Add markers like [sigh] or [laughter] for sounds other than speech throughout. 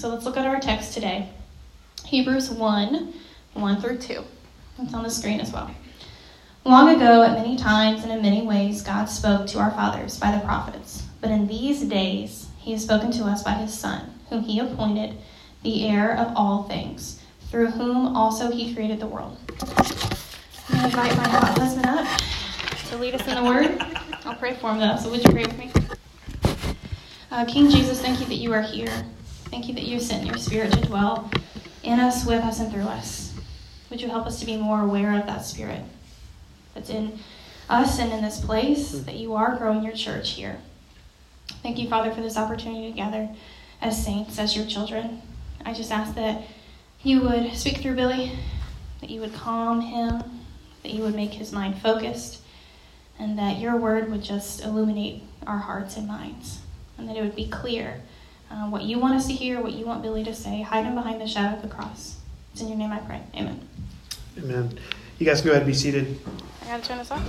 So let's look at our text today Hebrews 1 1 through 2. It's on the screen as well. Long ago, at many times and in many ways, God spoke to our fathers by the prophets. But in these days, he has spoken to us by his Son, whom he appointed the heir of all things, through whom also he created the world. I'm going to invite my hot husband up to lead us in the word. I'll pray for him though, so would you pray with me? Uh, King Jesus, thank you that you are here. Thank you that you sent your spirit to dwell in us, with us, and through us. Would you help us to be more aware of that spirit that's in us and in this place, hmm. that you are growing your church here. Thank you, Father, for this opportunity to gather as saints, as your children. I just ask that you would speak through Billy, that you would calm him, that you would make his mind focused, and that your word would just illuminate our hearts and minds, and that it would be clear uh, what you want us to hear, what you want Billy to say. Hide him behind the shadow of the cross. It's in your name I pray. Amen. Amen. You guys go ahead and be seated. I gotta turn this off.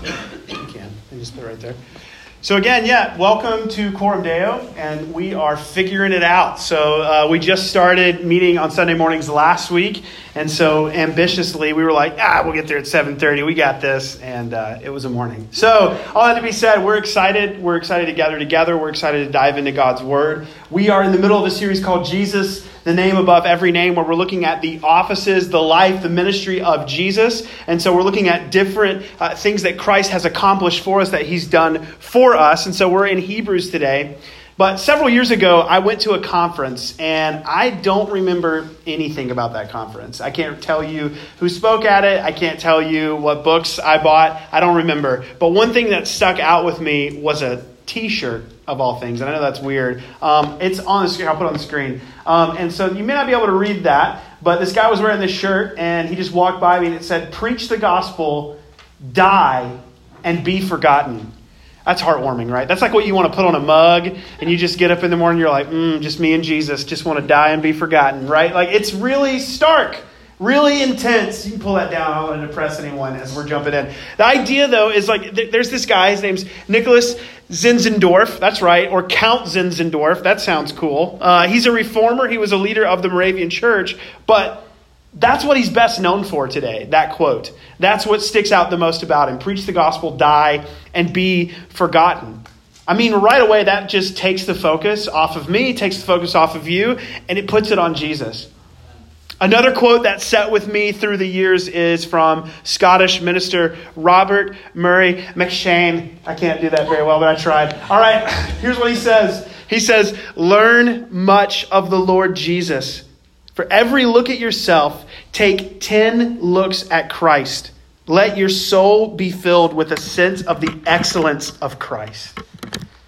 You can. And just put it right there. So again, yeah, welcome to Coram Deo, and we are figuring it out. So uh, we just started meeting on Sunday mornings last week, and so ambitiously we were like, ah, we'll get there at seven thirty. We got this, and uh, it was a morning. So all that to be said, we're excited. We're excited to gather together. We're excited to dive into God's Word. We are in the middle of a series called Jesus the name above every name, where we're looking at the offices, the life, the ministry of Jesus. And so we're looking at different uh, things that Christ has accomplished for us, that he's done for us. And so we're in Hebrews today. But several years ago, I went to a conference, and I don't remember anything about that conference. I can't tell you who spoke at it. I can't tell you what books I bought. I don't remember. But one thing that stuck out with me was a t shirt of all things. And I know that's weird. Um, it's on the screen. I'll put it on the screen. Um, and so you may not be able to read that, but this guy was wearing this shirt and he just walked by me and it said, Preach the gospel, die, and be forgotten. That's heartwarming, right? That's like what you want to put on a mug, and you just get up in the morning, you're like, mm, just me and Jesus, just want to die and be forgotten, right? Like it's really stark really intense. You can pull that down. I don't want to depress anyone as we're jumping in. The idea, though, is like there's this guy. His name's Nicholas Zinzendorf. That's right, or Count Zinzendorf. That sounds cool. Uh, he's a reformer. He was a leader of the Moravian Church, but. That's what he's best known for today, that quote. That's what sticks out the most about him. Preach the gospel, die, and be forgotten. I mean, right away, that just takes the focus off of me, takes the focus off of you, and it puts it on Jesus. Another quote that set with me through the years is from Scottish minister Robert Murray M'Cheyne. I can't do that very well, but I tried. All right, [laughs] here's what he says He says, Learn much of the Lord Jesus. For every look at yourself, take 10 looks at Christ. Let your soul be filled with a sense of the excellence of Christ.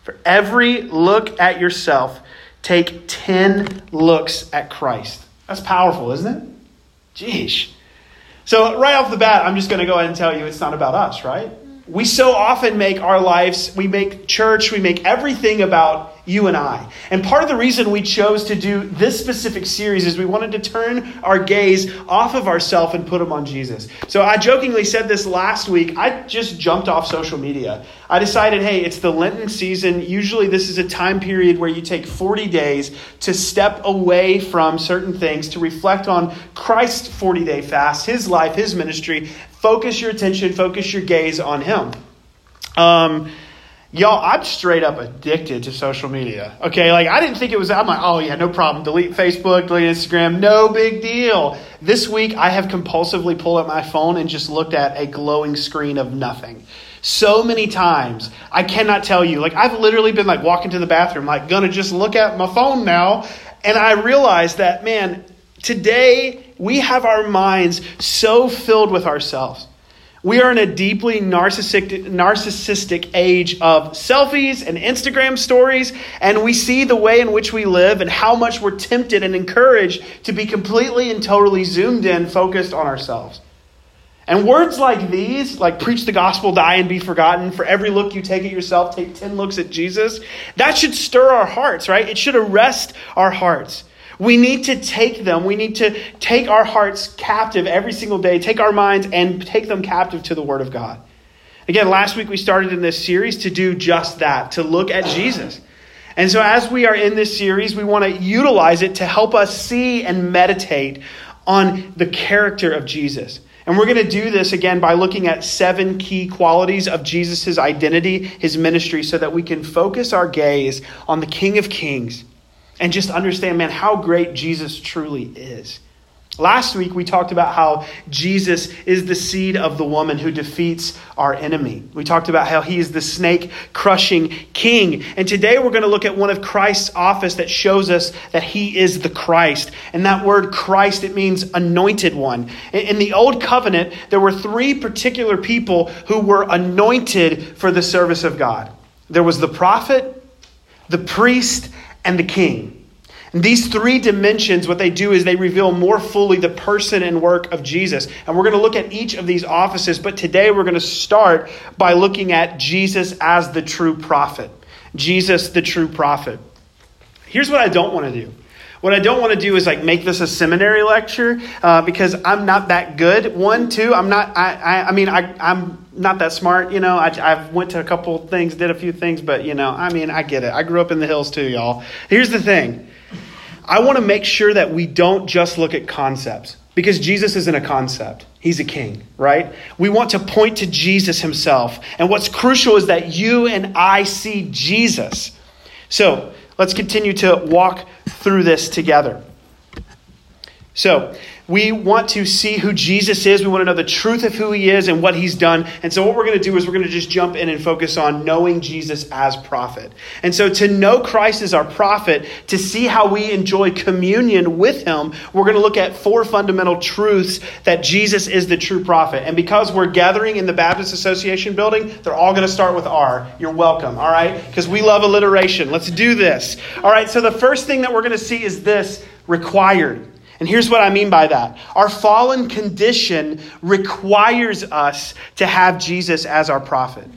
For every look at yourself, take 10 looks at Christ. That's powerful, isn't it? Jeez. So, right off the bat, I'm just going to go ahead and tell you it's not about us, right? Mm. We so often make our lives, we make church, we make everything about you and I. And part of the reason we chose to do this specific series is we wanted to turn our gaze off of ourselves and put them on Jesus. So I jokingly said this last week. I just jumped off social media. I decided, hey, it's the Lenten season. Usually, this is a time period where you take 40 days to step away from certain things, to reflect on Christ's 40 day fast, his life, his ministry. Focus your attention, focus your gaze on him. Um, Y'all, I'm straight up addicted to social media. Okay, like I didn't think it was, I'm like, oh yeah, no problem. Delete Facebook, delete Instagram, no big deal. This week, I have compulsively pulled up my phone and just looked at a glowing screen of nothing. So many times, I cannot tell you. Like, I've literally been like walking to the bathroom, like, gonna just look at my phone now. And I realized that, man, today we have our minds so filled with ourselves we are in a deeply narcissistic, narcissistic age of selfies and Instagram stories, and we see the way in which we live and how much we're tempted and encouraged to be completely and totally zoomed in, focused on ourselves. And words like these, like preach the gospel, die and be forgotten, for every look you take at yourself, take 10 looks at Jesus, that should stir our hearts, right? It should arrest our hearts. We need to take them. We need to take our hearts captive every single day, take our minds and take them captive to the Word of God. Again, last week we started in this series to do just that, to look at Jesus. And so, as we are in this series, we want to utilize it to help us see and meditate on the character of Jesus. And we're going to do this again by looking at seven key qualities of Jesus' identity, his ministry, so that we can focus our gaze on the King of Kings and just understand, man, how great Jesus truly is. Last week, we talked about how Jesus is the seed of the woman who defeats our enemy. We talked about how he is the snake crushing king. And today, we're going to look at one of Christ's office that shows us that he is the Christ. And that word Christ, it means anointed one. In the Old Covenant, there were three particular people who were anointed for the service of God there was the prophet, the priest, and the king. And these three dimensions, what they do is they reveal more fully the person and work of Jesus. And we're going to look at each of these offices, but today we're going to start by looking at Jesus as the true prophet. Jesus, the true prophet. Here's what I don't want to do. What I don't want to do is like make this a seminary lecture uh, because I'm not that good. One, two, I'm not. I, I, I mean, I, I'm not that smart. You know, I, I went to a couple things, did a few things, but you know, I mean, I get it. I grew up in the hills too, y'all. Here's the thing. I want to make sure that we don't just look at concepts because Jesus isn't a concept. He's a king, right? We want to point to Jesus himself. And what's crucial is that you and I see Jesus. So let's continue to walk through this together. So, we want to see who Jesus is. We want to know the truth of who he is and what he's done. And so, what we're going to do is we're going to just jump in and focus on knowing Jesus as prophet. And so, to know Christ as our prophet, to see how we enjoy communion with him, we're going to look at four fundamental truths that Jesus is the true prophet. And because we're gathering in the Baptist Association building, they're all going to start with R. You're welcome, all right? Because we love alliteration. Let's do this. All right, so the first thing that we're going to see is this required. And here's what I mean by that our fallen condition requires us to have Jesus as our prophet.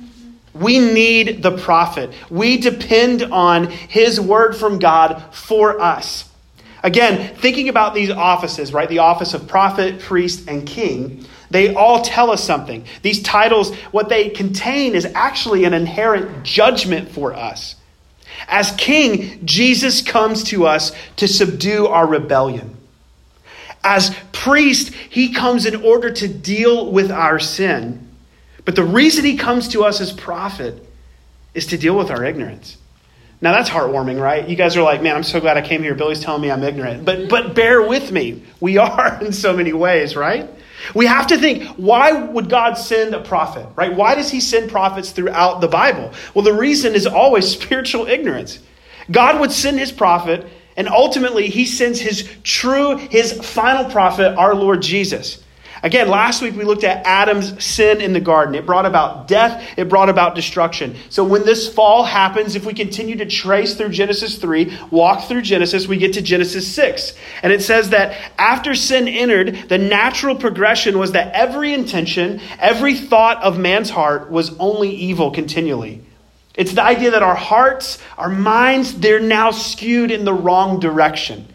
We need the prophet. We depend on his word from God for us. Again, thinking about these offices, right? The office of prophet, priest, and king, they all tell us something. These titles, what they contain is actually an inherent judgment for us. As king, Jesus comes to us to subdue our rebellion. As priest, he comes in order to deal with our sin. But the reason he comes to us as prophet is to deal with our ignorance. Now that's heartwarming, right? You guys are like, man, I'm so glad I came here. Billy's telling me I'm ignorant. But but bear with me. We are [laughs] in so many ways, right? We have to think, why would God send a prophet, right? Why does he send prophets throughout the Bible? Well, the reason is always [laughs] spiritual ignorance. God would send his prophet and ultimately, he sends his true, his final prophet, our Lord Jesus. Again, last week we looked at Adam's sin in the garden. It brought about death, it brought about destruction. So when this fall happens, if we continue to trace through Genesis 3, walk through Genesis, we get to Genesis 6. And it says that after sin entered, the natural progression was that every intention, every thought of man's heart was only evil continually. It's the idea that our hearts, our minds, they're now skewed in the wrong direction.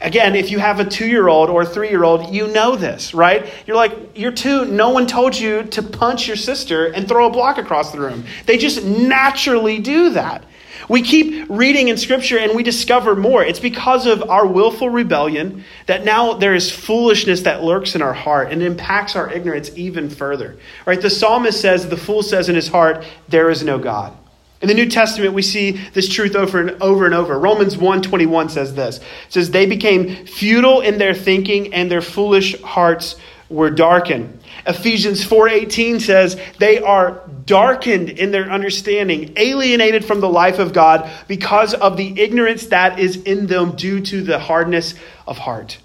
Again, if you have a two year old or a three year old, you know this, right? You're like, you're two, no one told you to punch your sister and throw a block across the room. They just naturally do that. We keep reading in Scripture and we discover more. It's because of our willful rebellion that now there is foolishness that lurks in our heart and impacts our ignorance even further. Right? The psalmist says, The fool says in his heart, There is no God. In the New Testament, we see this truth over and over and over. Romans 1.21 says this. It says, They became futile in their thinking, and their foolish hearts were darkened. Ephesians 4.18 says, They are darkened in their understanding, alienated from the life of God because of the ignorance that is in them due to the hardness of heart.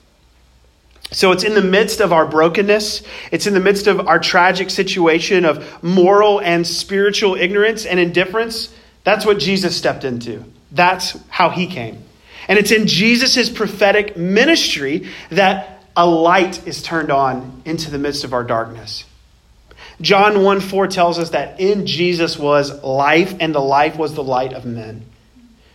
So it's in the midst of our brokenness, it's in the midst of our tragic situation of moral and spiritual ignorance and indifference. That's what Jesus stepped into. That's how he came. And it's in Jesus' prophetic ministry that a light is turned on into the midst of our darkness. John 1 4 tells us that in Jesus was life, and the life was the light of men.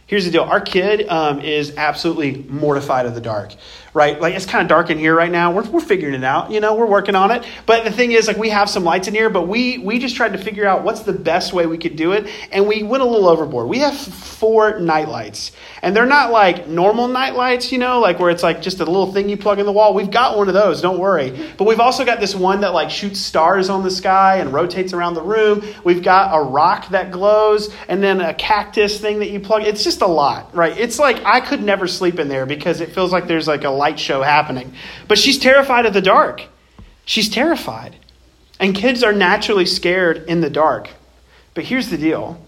Here's the deal our kid um, is absolutely mortified of the dark, right? Like, it's kind of dark in here right now. We're, we're figuring it out, you know, we're working on it. But the thing is, like, we have some lights in here, but we, we just tried to figure out what's the best way we could do it. And we went a little overboard. We have four night lights, and they're not like normal night lights, you know, like where it's like just a little thing you plug in the wall. We've got one of those, don't worry. But we've also got this one that like shoots stars on the sky and rotates around the room. We've got a rock that glows, and then a cactus thing that you plug. It's just just a lot, right? It's like I could never sleep in there because it feels like there's like a light show happening. But she's terrified of the dark. She's terrified. And kids are naturally scared in the dark. But here's the deal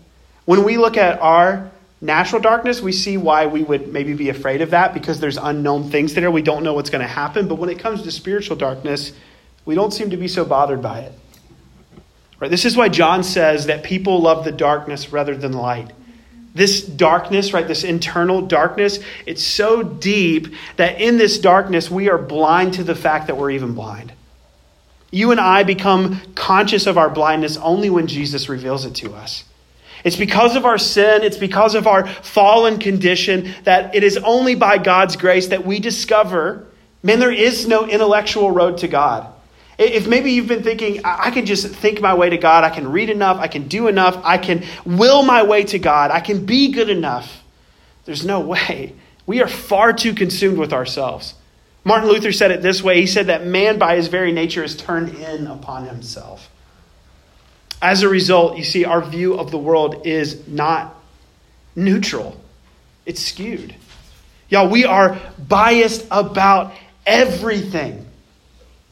when we look at our natural darkness, we see why we would maybe be afraid of that because there's unknown things there. We don't know what's going to happen. But when it comes to spiritual darkness, we don't seem to be so bothered by it. Right? This is why John says that people love the darkness rather than light this darkness, right, this internal darkness, it's so deep that in this darkness we are blind to the fact that we're even blind. You and I become conscious of our blindness only when Jesus reveals it to us. It's because of our sin, it's because of our fallen condition that it is only by God's grace that we discover, man, there is no intellectual road to God. If maybe you've been thinking, I can just think my way to God, I can read enough, I can do enough, I can will my way to God, I can be good enough. There's no way. We are far too consumed with ourselves. Martin Luther said it this way he said that man, by his very nature, is turned in upon himself. As a result, you see, our view of the world is not neutral, it's skewed. Y'all, we are biased about everything.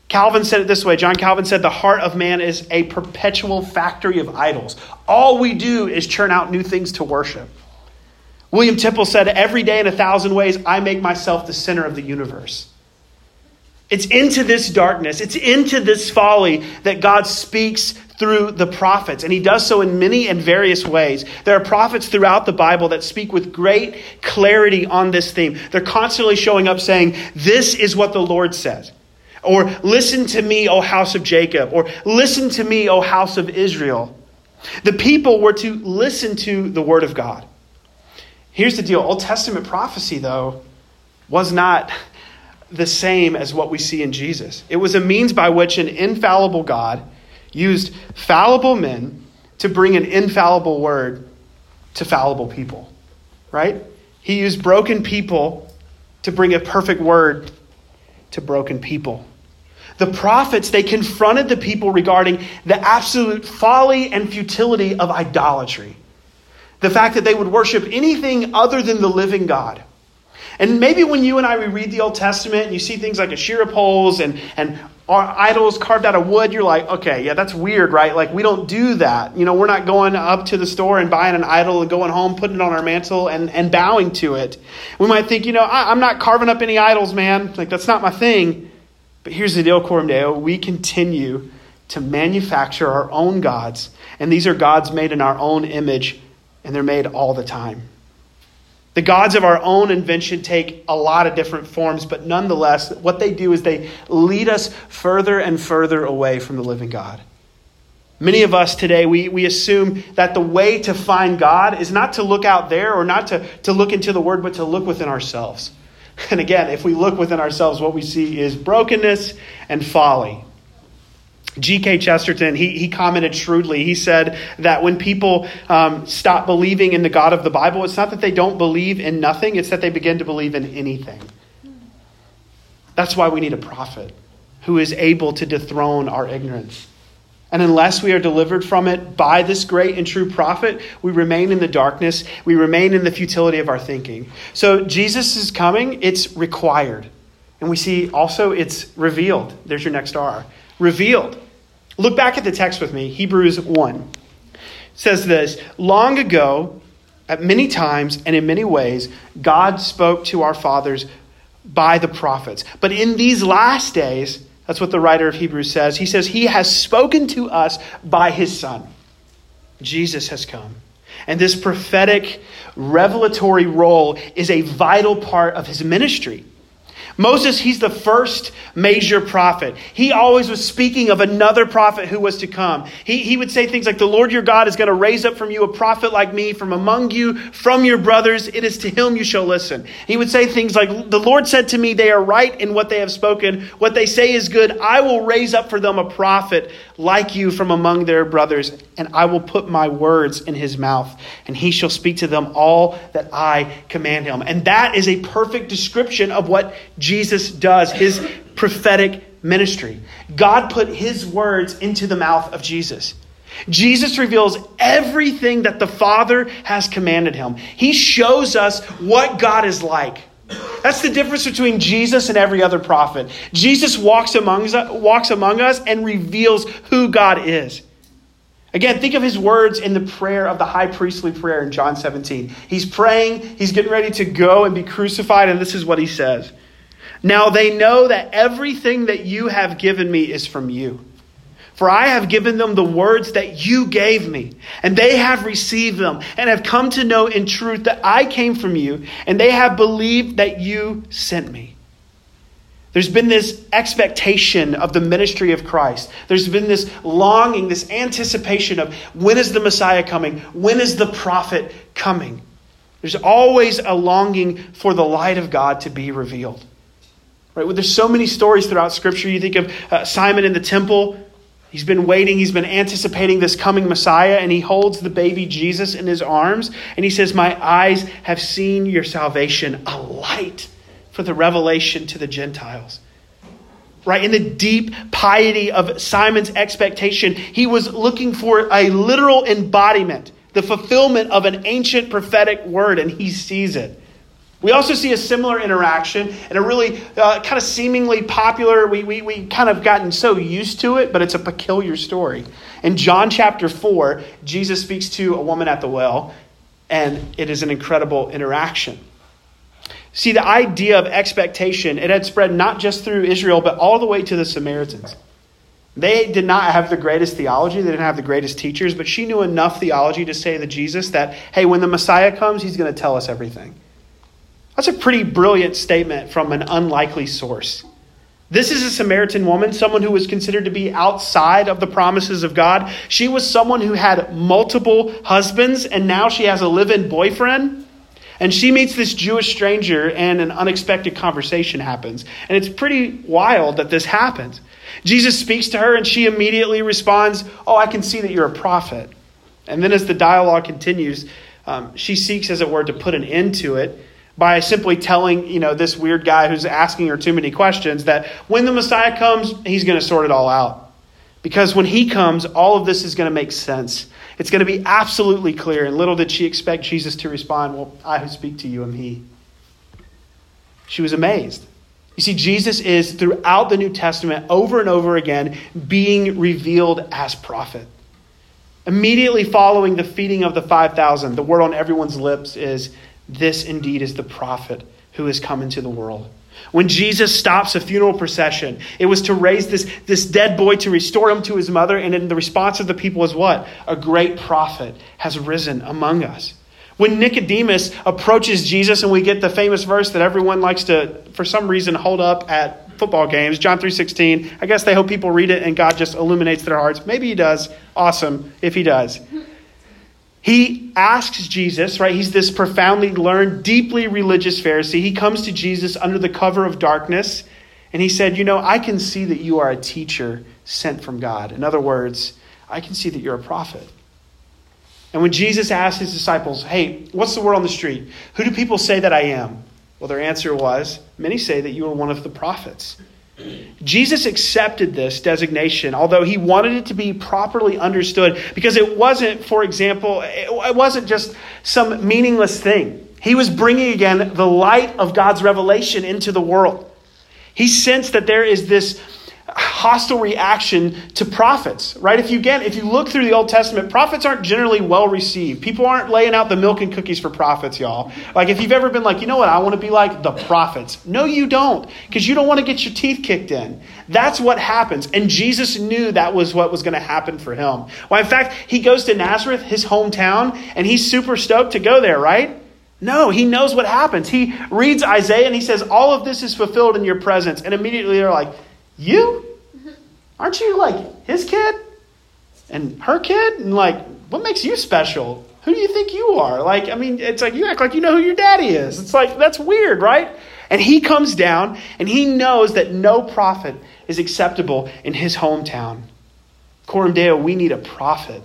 Calvin said it this way John Calvin said, The heart of man is a perpetual factory of idols. All we do is churn out new things to worship. William Temple said, Every day in a thousand ways, I make myself the center of the universe. It's into this darkness, it's into this folly that God speaks through the prophets. And he does so in many and various ways. There are prophets throughout the Bible that speak with great clarity on this theme. They're constantly showing up saying, This is what the Lord says. Or listen to me, O house of Jacob. Or listen to me, O house of Israel. The people were to listen to the word of God. Here's the deal Old Testament prophecy, though, was not the same as what we see in Jesus. It was a means by which an infallible God used fallible men to bring an infallible word to fallible people, right? He used broken people to bring a perfect word to broken people. The prophets, they confronted the people regarding the absolute folly and futility of idolatry. The fact that they would worship anything other than the living God. And maybe when you and I read the Old Testament and you see things like Asherah poles and, and idols carved out of wood, you're like, okay, yeah, that's weird, right? Like, we don't do that. You know, we're not going up to the store and buying an idol and going home, putting it on our mantle and, and bowing to it. We might think, you know, I, I'm not carving up any idols, man. Like, that's not my thing. But here's the deal, Coram Deo. We continue to manufacture our own gods, and these are gods made in our own image, and they're made all the time. The gods of our own invention take a lot of different forms, but nonetheless, what they do is they lead us further and further away from the living God. Many of us today, we, we assume that the way to find God is not to look out there or not to, to look into the Word, but to look within ourselves. [laughs] And again, if we look within ourselves, what we see is brokenness and folly. G.K. Chesterton, he, he commented shrewdly. He said that when people um, stop believing in the God of the Bible, it's not that they don't believe in nothing, it's that they begin to believe in anything. That's why we need a prophet who is able to dethrone our ignorance. And unless we are delivered from it by this great and true prophet, we remain in the darkness. We remain in the futility of our thinking. So Jesus is coming, it's required. And we see also it's revealed. There's your next R revealed. Look back at the text with me, Hebrews 1. It says this Long ago, at many times and in many ways, God spoke to our fathers by the prophets. But in these last days, that's what the writer of Hebrews says. He says, He has spoken to us by His Son. Jesus has come. And this prophetic, revelatory role is a vital part of His ministry. Moses, he's the first major prophet. He always was speaking of another prophet who was to come. He, he would say things like, The Lord your God is going to raise up from you a prophet like me from among you, from your brothers. It is to him you shall listen. He would say things like, The Lord said to me, They are right in what they have spoken. What they say is good. I will raise up for them a prophet like you from among their brothers, and I will put my words in his mouth, and he shall speak to them all that I command him. And that is a perfect description of what Jesus does, his prophetic ministry. God put his words into the mouth of Jesus. Jesus reveals everything that the Father has commanded him. He shows us what God is like. That's the difference between Jesus and every other prophet. Jesus walks among, walks among us and reveals who God is. Again, think of his words in the prayer of the high priestly prayer in John 17. He's praying, he's getting ready to go and be crucified, and this is what he says Now they know that everything that you have given me is from you. For I have given them the words that you gave me, and they have received them, and have come to know in truth that I came from you, and they have believed that you sent me. There's been this expectation of the ministry of Christ. There's been this longing, this anticipation of when is the Messiah coming? When is the prophet coming? There's always a longing for the light of God to be revealed. Right? Well, there's so many stories throughout Scripture. You think of uh, Simon in the temple. He's been waiting, he's been anticipating this coming Messiah, and he holds the baby Jesus in his arms, and he says, My eyes have seen your salvation, a light for the revelation to the Gentiles. Right? In the deep piety of Simon's expectation, he was looking for a literal embodiment, the fulfillment of an ancient prophetic word, and he sees it. We also see a similar interaction and a really uh, kind of seemingly popular, we, we, we kind of gotten so used to it, but it's a peculiar story. In John chapter 4, Jesus speaks to a woman at the well, and it is an incredible interaction. See, the idea of expectation, it had spread not just through Israel, but all the way to the Samaritans. They did not have the greatest theology, they didn't have the greatest teachers, but she knew enough theology to say to Jesus that, hey, when the Messiah comes, he's going to tell us everything. That's a pretty brilliant statement from an unlikely source. This is a Samaritan woman, someone who was considered to be outside of the promises of God. She was someone who had multiple husbands, and now she has a live in boyfriend. And she meets this Jewish stranger, and an unexpected conversation happens. And it's pretty wild that this happens. Jesus speaks to her, and she immediately responds, Oh, I can see that you're a prophet. And then as the dialogue continues, um, she seeks, as it were, to put an end to it by simply telling you know this weird guy who's asking her too many questions that when the Messiah comes, he's going to sort it all out. Because when he comes, all of this is going to make sense. It's going to be absolutely clear. And little did she expect Jesus to respond, Well, I who speak to you am he. She was amazed. You see, Jesus is throughout the New Testament over and over again being revealed as prophet. Immediately following the feeding of the 5,000, the word on everyone's lips is, This indeed is the prophet who has come into the world. When Jesus stops a funeral procession, it was to raise this, this dead boy to restore him to his mother. And in the response of the people was what? A great prophet has risen among us. When Nicodemus approaches Jesus, and we get the famous verse that everyone likes to, for some reason, hold up at football games, John 3.16. I guess they hope people read it and God just illuminates their hearts. Maybe he does. Awesome if he does. He asks Jesus, right? He's this profoundly learned, deeply religious Pharisee. He comes to Jesus under the cover of darkness, and he said, You know, I can see that you are a teacher sent from God. In other words, I can see that you're a prophet. And when Jesus asked his disciples, Hey, what's the word on the street? Who do people say that I am? Well, their answer was, Many say that you are one of the prophets. Jesus accepted this designation, although he wanted it to be properly understood, because it wasn't, for example, it wasn't just some meaningless thing. He was bringing again the light of God's revelation into the world. He sensed that there is this hostile reaction to prophets, right? If you get, if you look through the Old Testament, prophets aren't generally well received. People aren't laying out the milk and cookies for prophets, y'all. Like if you've ever been like, you know what, I want to be like the prophets. No, you don't, because you don't want to get your teeth kicked in. That's what happens. And Jesus knew that was what was going to happen for him. Well, in fact, he goes to Nazareth, his hometown, and he's super stoked to go there, right? No, he knows what happens. He reads Isaiah and he says, All of this is fulfilled in your presence. And immediately they're like, You? Aren't you like his kid? And her kid? And like, what makes you special? Who do you think you are? Like, I mean, it's like you act like you know who your daddy is. It's like, that's weird, right? And he comes down and he knows that no prophet is acceptable in his hometown. Coram Deo, we need a prophet.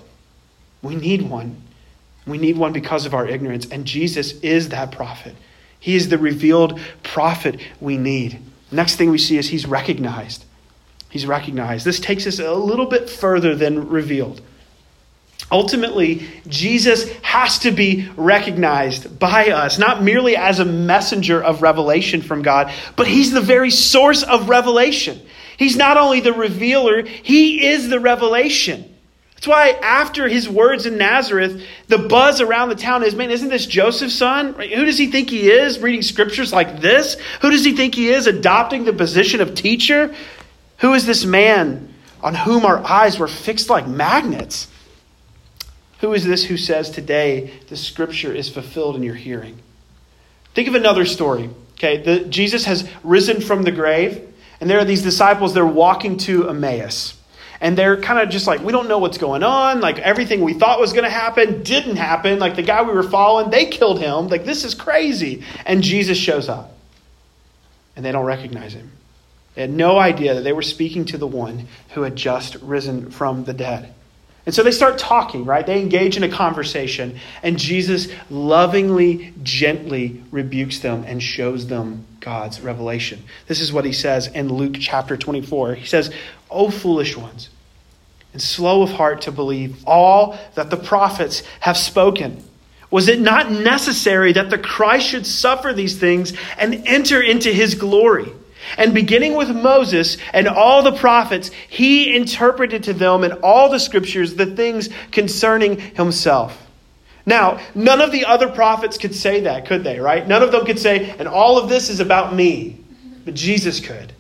We need one. We need one because of our ignorance. And Jesus is that prophet. He is the revealed prophet we need. Next thing we see is he's recognized. He's recognized. This takes us a little bit further than revealed. Ultimately, Jesus has to be recognized by us, not merely as a messenger of revelation from God, but he's the very source of revelation. He's not only the revealer, he is the revelation. That's why after his words in Nazareth, the buzz around the town is, man, isn't this Joseph's son? Who does he think he is reading scriptures like this? Who does he think he is adopting the position of teacher? Who is this man on whom our eyes were fixed like magnets? Who is this who says today the scripture is fulfilled in your hearing? Think of another story. Okay, the, Jesus has risen from the grave, and there are these disciples, they're walking to Emmaus and they're kind of just like, we don't know what's going on. Like everything we thought was going to happen didn't happen. Like the guy we were following, they killed him. Like this is crazy. And Jesus shows up, and they don't recognize him. They had no idea that they were speaking to the one who had just risen from the dead. And so they start talking, right? They engage in a conversation, and Jesus lovingly, gently rebukes them and shows them God's revelation. This is what he says in Luke chapter 24. He says, O foolish ones, and slow of heart to believe all that the prophets have spoken. Was it not necessary that the Christ should suffer these things and enter into his glory? And beginning with Moses and all the prophets, he interpreted to them in all the scriptures the things concerning himself. Now, none of the other prophets could say that, could they, right? None of them could say, and all of this is about me. But Jesus could.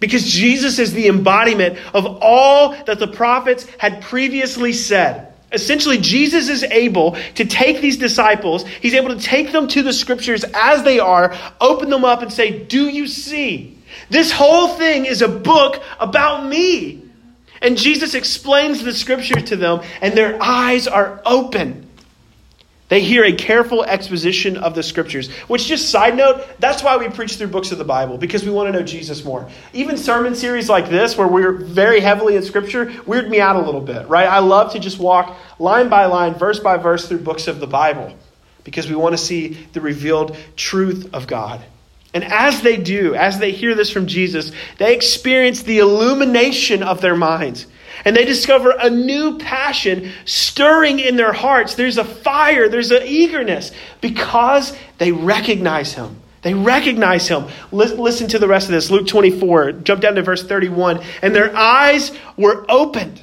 Because Jesus is the embodiment of all that the prophets had previously said. Essentially, Jesus is able to take these disciples, he's able to take them to the scriptures as they are, open them up, and say, Do you see? This whole thing is a book about me. And Jesus explains the scripture to them, and their eyes are open. They hear a careful exposition of the scriptures, which, just side note, that's why we preach through books of the Bible, because we want to know Jesus more. Even sermon series like this, where we're very heavily in scripture, weird me out a little bit, right? I love to just walk line by line, verse by verse through books of the Bible, because we want to see the revealed truth of God. And as they do, as they hear this from Jesus, they experience the illumination of their minds and they discover a new passion stirring in their hearts. There's a fire, there's an eagerness because they recognize him. They recognize him. Listen to the rest of this. Luke 24, jump down to verse 31. And their eyes were opened,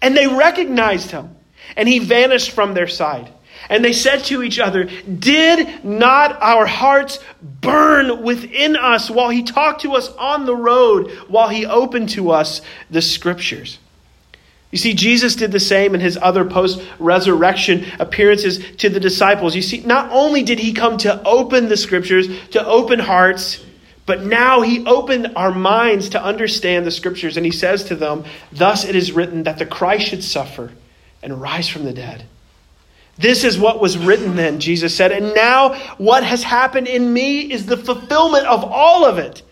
and they recognized him, and he vanished from their sight. And they said to each other, Did not our hearts burn within us while he talked to us on the road, while he opened to us the scriptures? You see, Jesus did the same in his other post resurrection appearances to the disciples. You see, not only did he come to open the scriptures, to open hearts, but now he opened our minds to understand the scriptures. And he says to them, Thus it is written that the Christ should suffer and rise from the dead. This is what was written then, Jesus said. And now what has happened in me is the fulfillment of all of it.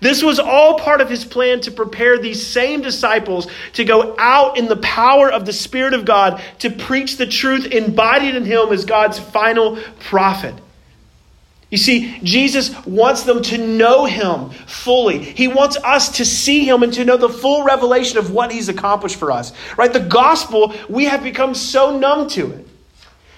This was all part of his plan to prepare these same disciples to go out in the power of the Spirit of God to preach the truth embodied in him as God's final prophet. You see, Jesus wants them to know him fully. He wants us to see him and to know the full revelation of what he's accomplished for us. Right? The gospel, we have become so numb to it.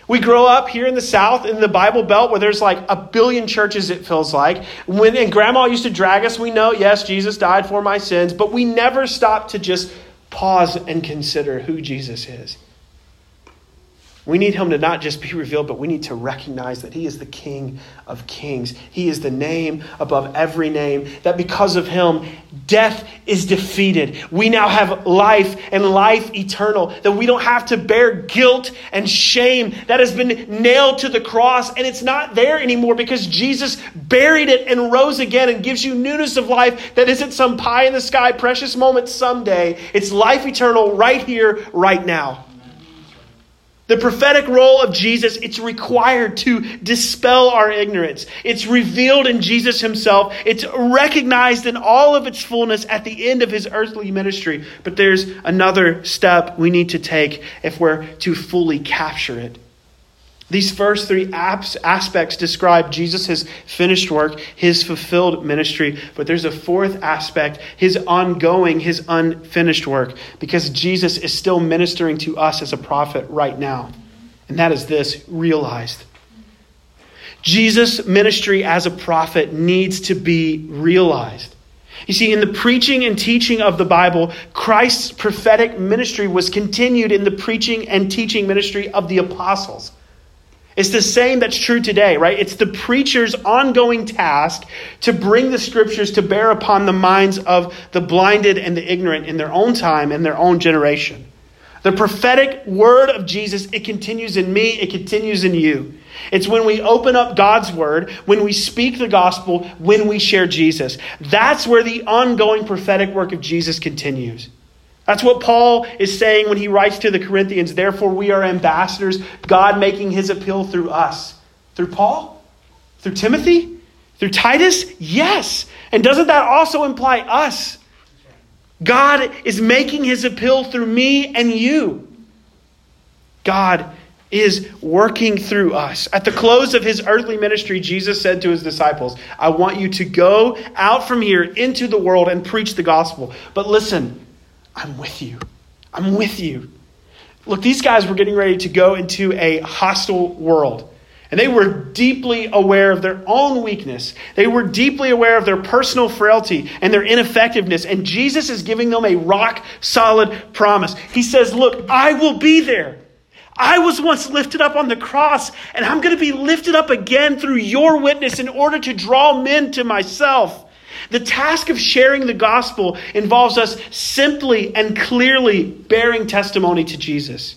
We grow up here in the South, in the Bible Belt, where there's like a billion churches, it feels like. When, and grandma used to drag us, we know, yes, Jesus died for my sins, but we never stop to just pause and consider who Jesus is. We need him to not just be revealed, but we need to recognize that he is the King of kings. He is the name above every name, that because of him, death is defeated. We now have life and life eternal. That we don't have to bear guilt and shame that has been nailed to the cross and it's not there anymore because Jesus buried it and rose again and gives you newness of life that isn't some pie in the sky precious moment someday. It's life eternal right here, right now. The prophetic role of Jesus, it's required to dispel our ignorance. It's revealed in Jesus himself. It's recognized in all of its fullness at the end of his earthly ministry. But there's another step we need to take if we're to fully capture it. These first three aspects describe Jesus' finished work, his fulfilled ministry, but there's a fourth aspect, his ongoing, his unfinished work, because Jesus is still ministering to us as a prophet right now. And that is this realized. Jesus' ministry as a prophet needs to be realized. You see, in the preaching and teaching of the Bible, Christ's prophetic ministry was continued in the preaching and teaching ministry of the apostles. It's the same that's true today, right? It's the preacher's ongoing task to bring the scriptures to bear upon the minds of the blinded and the ignorant in their own time and their own generation. The prophetic word of Jesus, it continues in me, it continues in you. It's when we open up God's word, when we speak the gospel, when we share Jesus. That's where the ongoing prophetic work of Jesus continues. That's what Paul is saying when he writes to the Corinthians. Therefore, we are ambassadors, God making his appeal through us. Through Paul? Through Timothy? Through Titus? Yes. And doesn't that also imply us? God is making his appeal through me and you. God is working through us. At the close of his earthly ministry, Jesus said to his disciples, I want you to go out from here into the world and preach the gospel. But listen, I'm with you. I'm with you. Look, these guys were getting ready to go into a hostile world. And they were deeply aware of their own weakness. They were deeply aware of their personal frailty and their ineffectiveness. And Jesus is giving them a rock solid promise. He says, Look, I will be there. I was once lifted up on the cross, and I'm going to be lifted up again through your witness in order to draw men to myself. The task of sharing the gospel involves us simply and clearly bearing testimony to Jesus.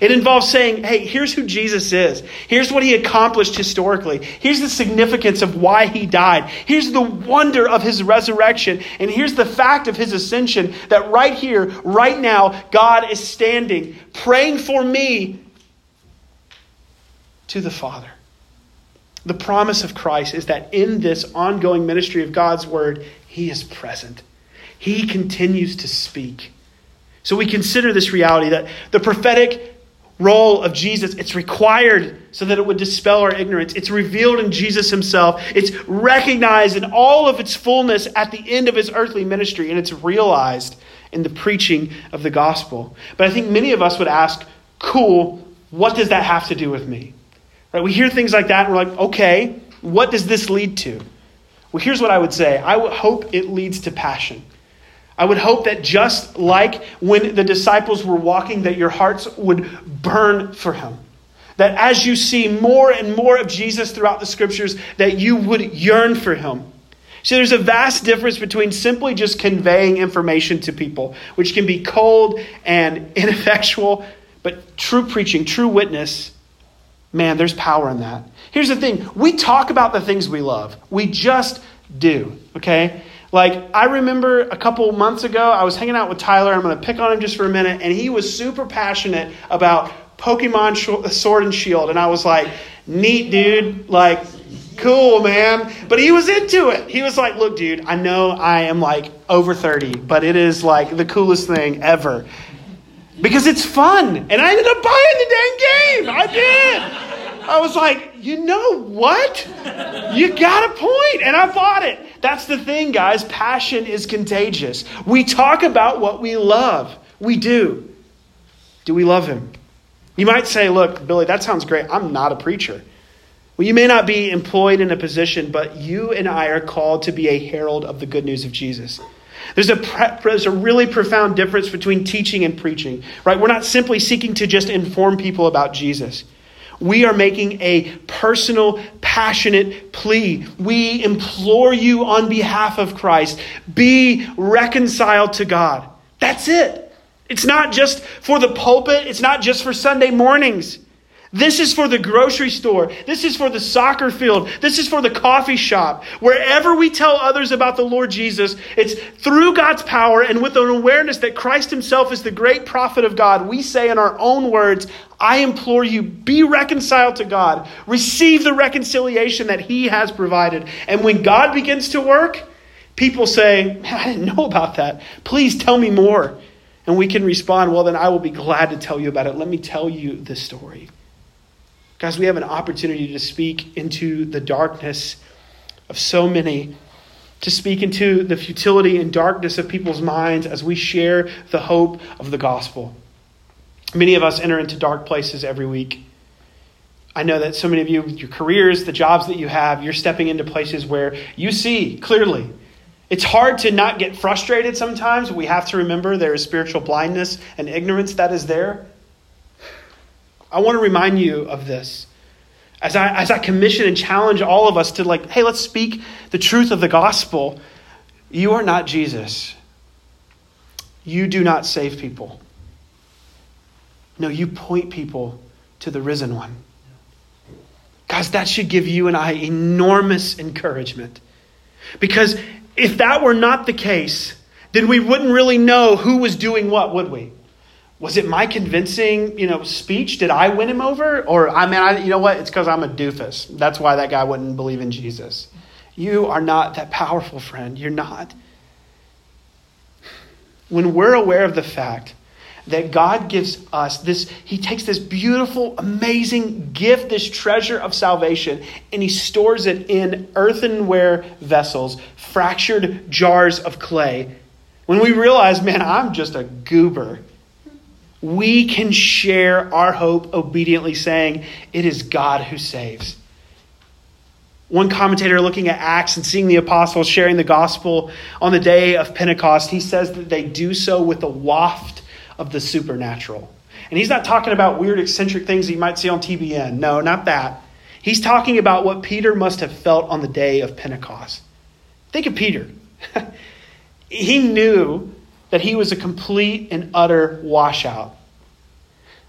It involves saying, hey, here's who Jesus is. Here's what he accomplished historically. Here's the significance of why he died. Here's the wonder of his resurrection. And here's the fact of his ascension that right here, right now, God is standing, praying for me to the Father. The promise of Christ is that in this ongoing ministry of God's word, he is present. He continues to speak. So we consider this reality that the prophetic role of Jesus, it's required so that it would dispel our ignorance. It's revealed in Jesus himself. It's recognized in all of its fullness at the end of his earthly ministry, and it's realized in the preaching of the gospel. But I think many of us would ask, cool, what does that have to do with me? Right? We hear things like that and we're like, okay, what does this lead to? Well, here's what I would say I would hope it leads to passion. I would hope that just like when the disciples were walking, that your hearts would burn for him. That as you see more and more of Jesus throughout the scriptures, that you would yearn for him. See, there's a vast difference between simply just conveying information to people, which can be cold and [laughs] ineffectual, but true preaching, true witness Man, there's power in that. Here's the thing we talk about the things we love, we just do, okay? Like, I remember a couple months ago, I was hanging out with Tyler. I'm going to pick on him just for a minute. And he was super passionate about Pokemon Sword and Shield. And I was like, neat, dude. Like, cool, man. But he was into it. He was like, look, dude, I know I am like over 30, but it is like the coolest thing ever because it's fun. And I ended up buying the dang game. I. I was like, you know what? You got a. And I bought it. That's the thing, guys. Passion is contagious. We talk about what we love. We do. Do we love him? You might say, look, Billy, that sounds great. I'm not a preacher. Well, you may not be employed in a position, but you and I are called to be a herald of the good news of Jesus. There's a, there's a really profound difference between teaching and preaching, right? We're not simply seeking to just inform people about Jesus. We are making a personal, passionate plea. We implore you on behalf of Christ be reconciled to God. That's it. It's not just for the pulpit, it's not just for Sunday mornings. This is for the grocery store. This is for the soccer field. This is for the coffee shop. Wherever we tell others about the Lord Jesus, it's through God's power and with an awareness that Christ Himself is the great prophet of God. We say in our own words, I implore you, be reconciled to God. Receive the reconciliation that He has provided. And when God begins to work, people say, Man, I didn't know about that. Please tell me more. And we can respond, Well, then I will be glad to tell you about it. Let me tell you the story. Guys, we have an opportunity to speak into the darkness of so many, to speak into the futility and darkness of people's minds as we share the hope of the gospel. Many of us enter into dark places every week. I know that so many of you, your careers, the jobs that you have, you're stepping into places where you see clearly. It's hard to not get frustrated sometimes. We have to remember there is spiritual blindness and ignorance that is there. I want to remind you of this. As I, as I commission and challenge all of us to, like, hey, let's speak the truth of the gospel. You are not Jesus. You do not save people. No, you point people to the risen one. Guys, that should give you and I enormous encouragement. Because if that were not the case, then we wouldn't really know who was doing what, would we? Was it my convincing, you know, speech? Did I win him over? Or I mean, I, you know what? It's because I'm a doofus. That's why that guy wouldn't believe in Jesus. You are not that powerful, friend. You're not. When we're aware of the fact that God gives us this, He takes this beautiful, amazing gift, this treasure of salvation, and He stores it in earthenware vessels, fractured jars of clay. When we realize, man, I'm just a goober we can share our hope obediently, saying, It is God who saves. One commentator looking at Acts and seeing the apostles sharing the gospel on the day of Pentecost, he says that they do so with a waft of the supernatural. And he's not talking about weird, eccentric things you might see on TBN. No, not that. He's talking about what Peter must have felt on the day of Pentecost. Think of Peter. [laughs] he knew that he was a complete and utter washout.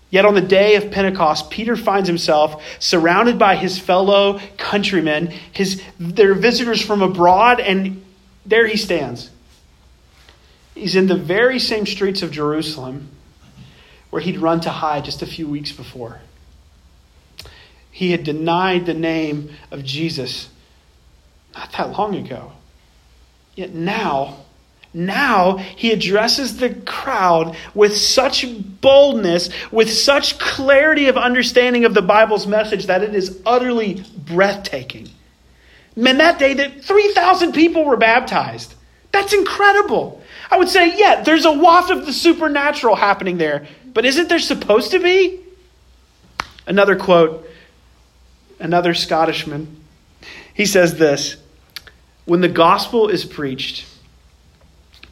Yet on the day of Pentecost, Peter finds himself surrounded by his fellow countrymen, his, their visitors from abroad, and there he stands. He's in the very same streets of Jerusalem where he'd run to hide just a few weeks before. He had denied the name of Jesus not that long ago. Yet now, now he addresses the crowd with such boldness, with such clarity of understanding of the Bible's message that it is utterly breathtaking. Man, that day that 3,000 people were baptized. That's incredible. I would say, yeah, there's a waft of the supernatural happening there, but isn't there supposed to be? Another quote, another Scottishman. He says this When the gospel is preached,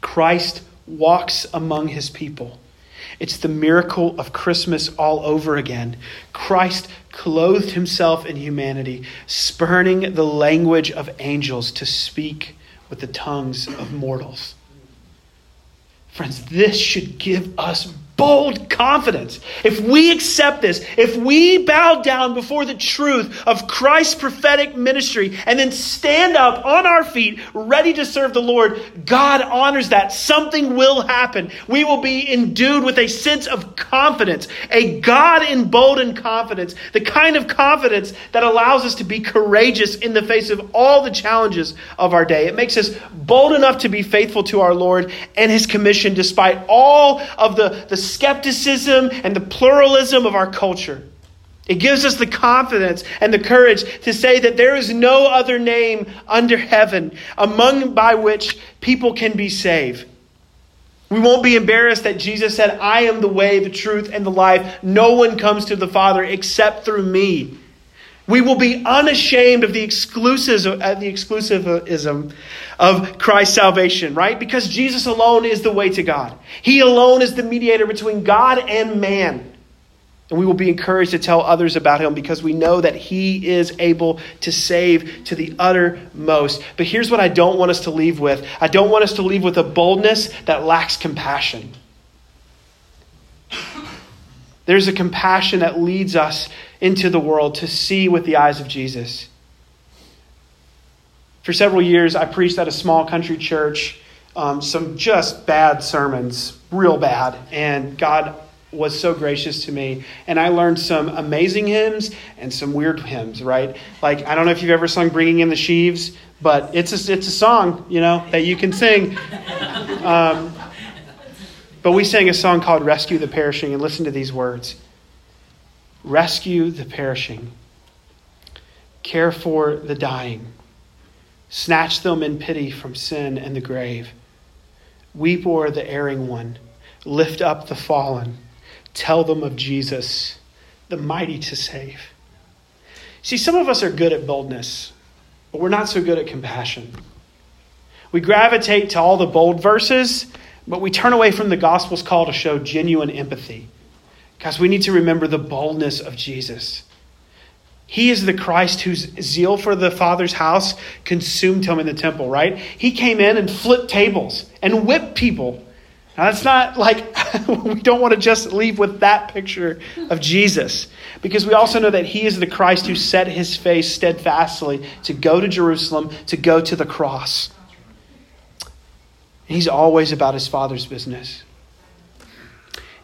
Christ walks among his people. It's the miracle of Christmas all over again. Christ clothed himself in humanity, spurning the language of angels to speak with the tongues of mortals. Friends, this should give us bold confidence. If we accept this, if we bow down before the truth of Christ's prophetic ministry and then stand up on our feet ready to serve the Lord, God honors that. Something will happen. We will be endued with a sense of confidence, a God emboldened confidence, the kind of confidence that allows us to be courageous in the face of all the challenges of our day. It makes us bold enough to be faithful to our Lord and his commission despite all of the, the skepticism and the pluralism of our culture. It gives us the confidence and the courage to say that there is no other name under heaven among by which people can be saved. We won't be embarrassed that Jesus said, I am the way, the truth, and the life. No one comes to the Father except through me. We will be unashamed of the, exclusive, uh, the exclusivism of Christ's salvation, right? Because Jesus alone is the way to God. He alone is the mediator between God and man. And we will be encouraged to tell others about him because we know that he is able to save to the uttermost. But here's what I don't want us to leave with I don't want us to leave with a boldness that lacks compassion. There's a compassion that leads us into the world to see with the eyes of Jesus. For several years, I preached at a small country church, um, some just bad sermons, real bad. And God was so gracious to me. And I learned some amazing hymns and some weird hymns, right? Like, I don't know if you've ever sung Bringing in the Sheaves, but it's a, it's a song, you know, that you can sing. Um, but we sang a song called Rescue the Perishing, and listen to these words Rescue the perishing, care for the dying, snatch them in pity from sin and the grave. Weep o'er the erring one, lift up the fallen, tell them of Jesus, the mighty to save. See, some of us are good at boldness, but we're not so good at compassion. We gravitate to all the bold verses but we turn away from the gospel's call to show genuine empathy because we need to remember the boldness of Jesus. He is the Christ whose zeal for the Father's house consumed him in the temple, right? He came in and flipped tables and whipped people. Now, that's not like [laughs] we don't want to just leave with that picture of Jesus because we also know that he is the Christ who set his face steadfastly to go to Jerusalem, to go to the cross. He's always about his Father's business.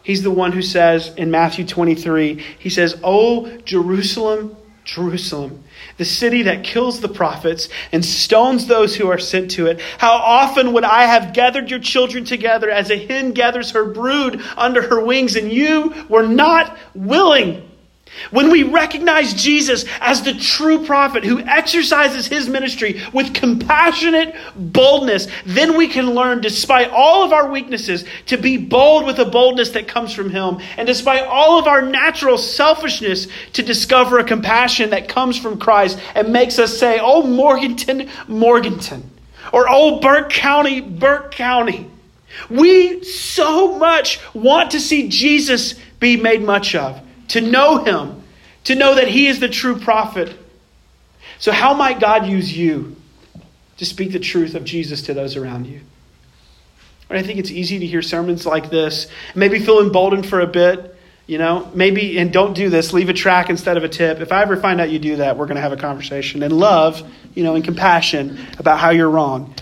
He's the one who says in Matthew 23, he says, Oh, Jerusalem, Jerusalem, the city that kills the prophets and stones those who are sent to it. How often would I have gathered your children together as a hen gathers her brood under her wings, and you were not willing? When we recognize Jesus as the true prophet who exercises his ministry with compassionate boldness, then we can learn, despite all of our weaknesses, to be bold with a boldness that comes from him. And despite all of our natural selfishness, to discover a compassion that comes from Christ and makes us say, Oh, Morganton, Morganton. Or, Oh, Burke County, Burke County. We so much want to see Jesus be made much of to know him, to know that he is the true prophet. So, how might God use you to speak the truth of Jesus to those around you? I think it's easy to hear sermons like this, maybe feel emboldened for a bit. You know, maybe, and don't do this, leave a tract instead of a tip. If I ever find out you do that, we're going to have a conversation and love, you know, and compassion about how you're wrong.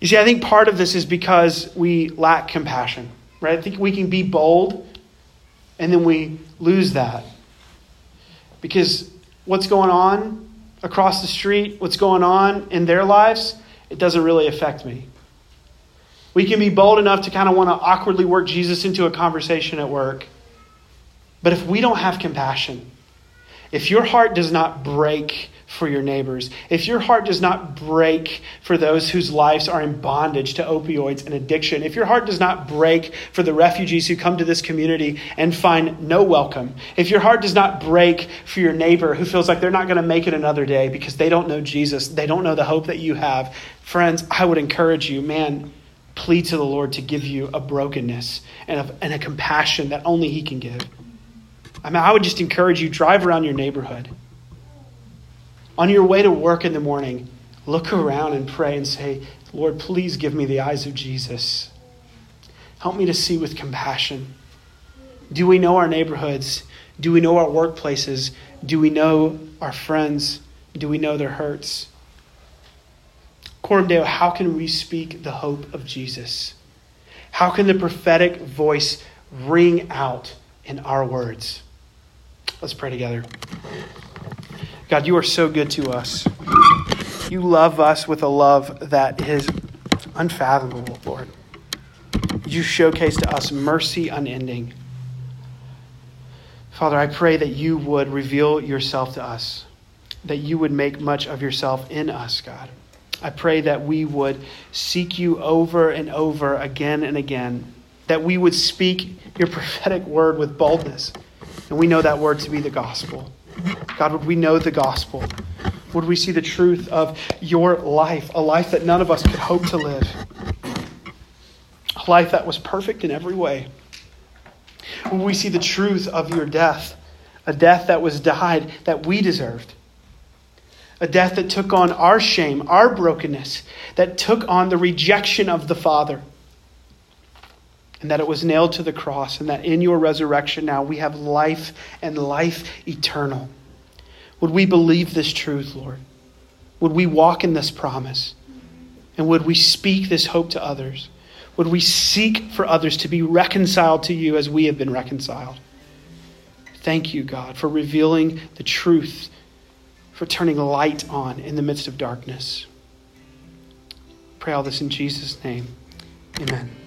You see, I think part of this is because we lack compassion, right? I think we can be bold and then we lose that. Because what's going on across the street, what's going on in their lives, it doesn't really affect me. We can be bold enough to kind of want to awkwardly work Jesus into a conversation at work. But if we don't have compassion, if your heart does not break for your neighbors, if your heart does not break for those whose lives are in bondage to opioids and addiction, if your heart does not break for the refugees who come to this community and find no welcome, if your heart does not break for your neighbor who feels like they're not going to make it another day because they don't know Jesus, they don't know the hope that you have, friends, I would encourage you, man, plead to the Lord to give you a brokenness and a, and a compassion that only He can give. I mean, I would just encourage you drive around your neighborhood on your way to work in the morning, look around and pray and say, Lord, please give me the eyes of Jesus. Help me to see with compassion. Do we know our neighborhoods? Do we know our workplaces? Do we know our friends? Do we know their hurts? Coram how can we speak the hope of Jesus? How can the prophetic voice ring out in our words? Let's pray together. God, you are so good to us. You love us with a love that is unfathomable, Lord. You showcase to us mercy unending. Father, I pray that you would reveal yourself to us, that you would make much of yourself in us, God. I pray that we would seek you over and over again and again, that we would speak your prophetic word with boldness. And we know that word to be the gospel. God, would we know the gospel? Would we see the truth of your life, a life that none of us could hope to live? A life that was perfect in every way. Would we see the truth of your death, a death that was died that we deserved? A death that took on our shame, our brokenness, that took on the rejection of the Father and that it was nailed to the cross, and that in your resurrection now we have life and life eternal. Would we believe this truth, Lord? Would we walk in this promise? And would we speak this hope to others? Would we seek for others to be reconciled to you as we have been reconciled? Thank you, God, for revealing the truth, for turning light on in the midst of darkness. Pray all this in Jesus' name. Amen.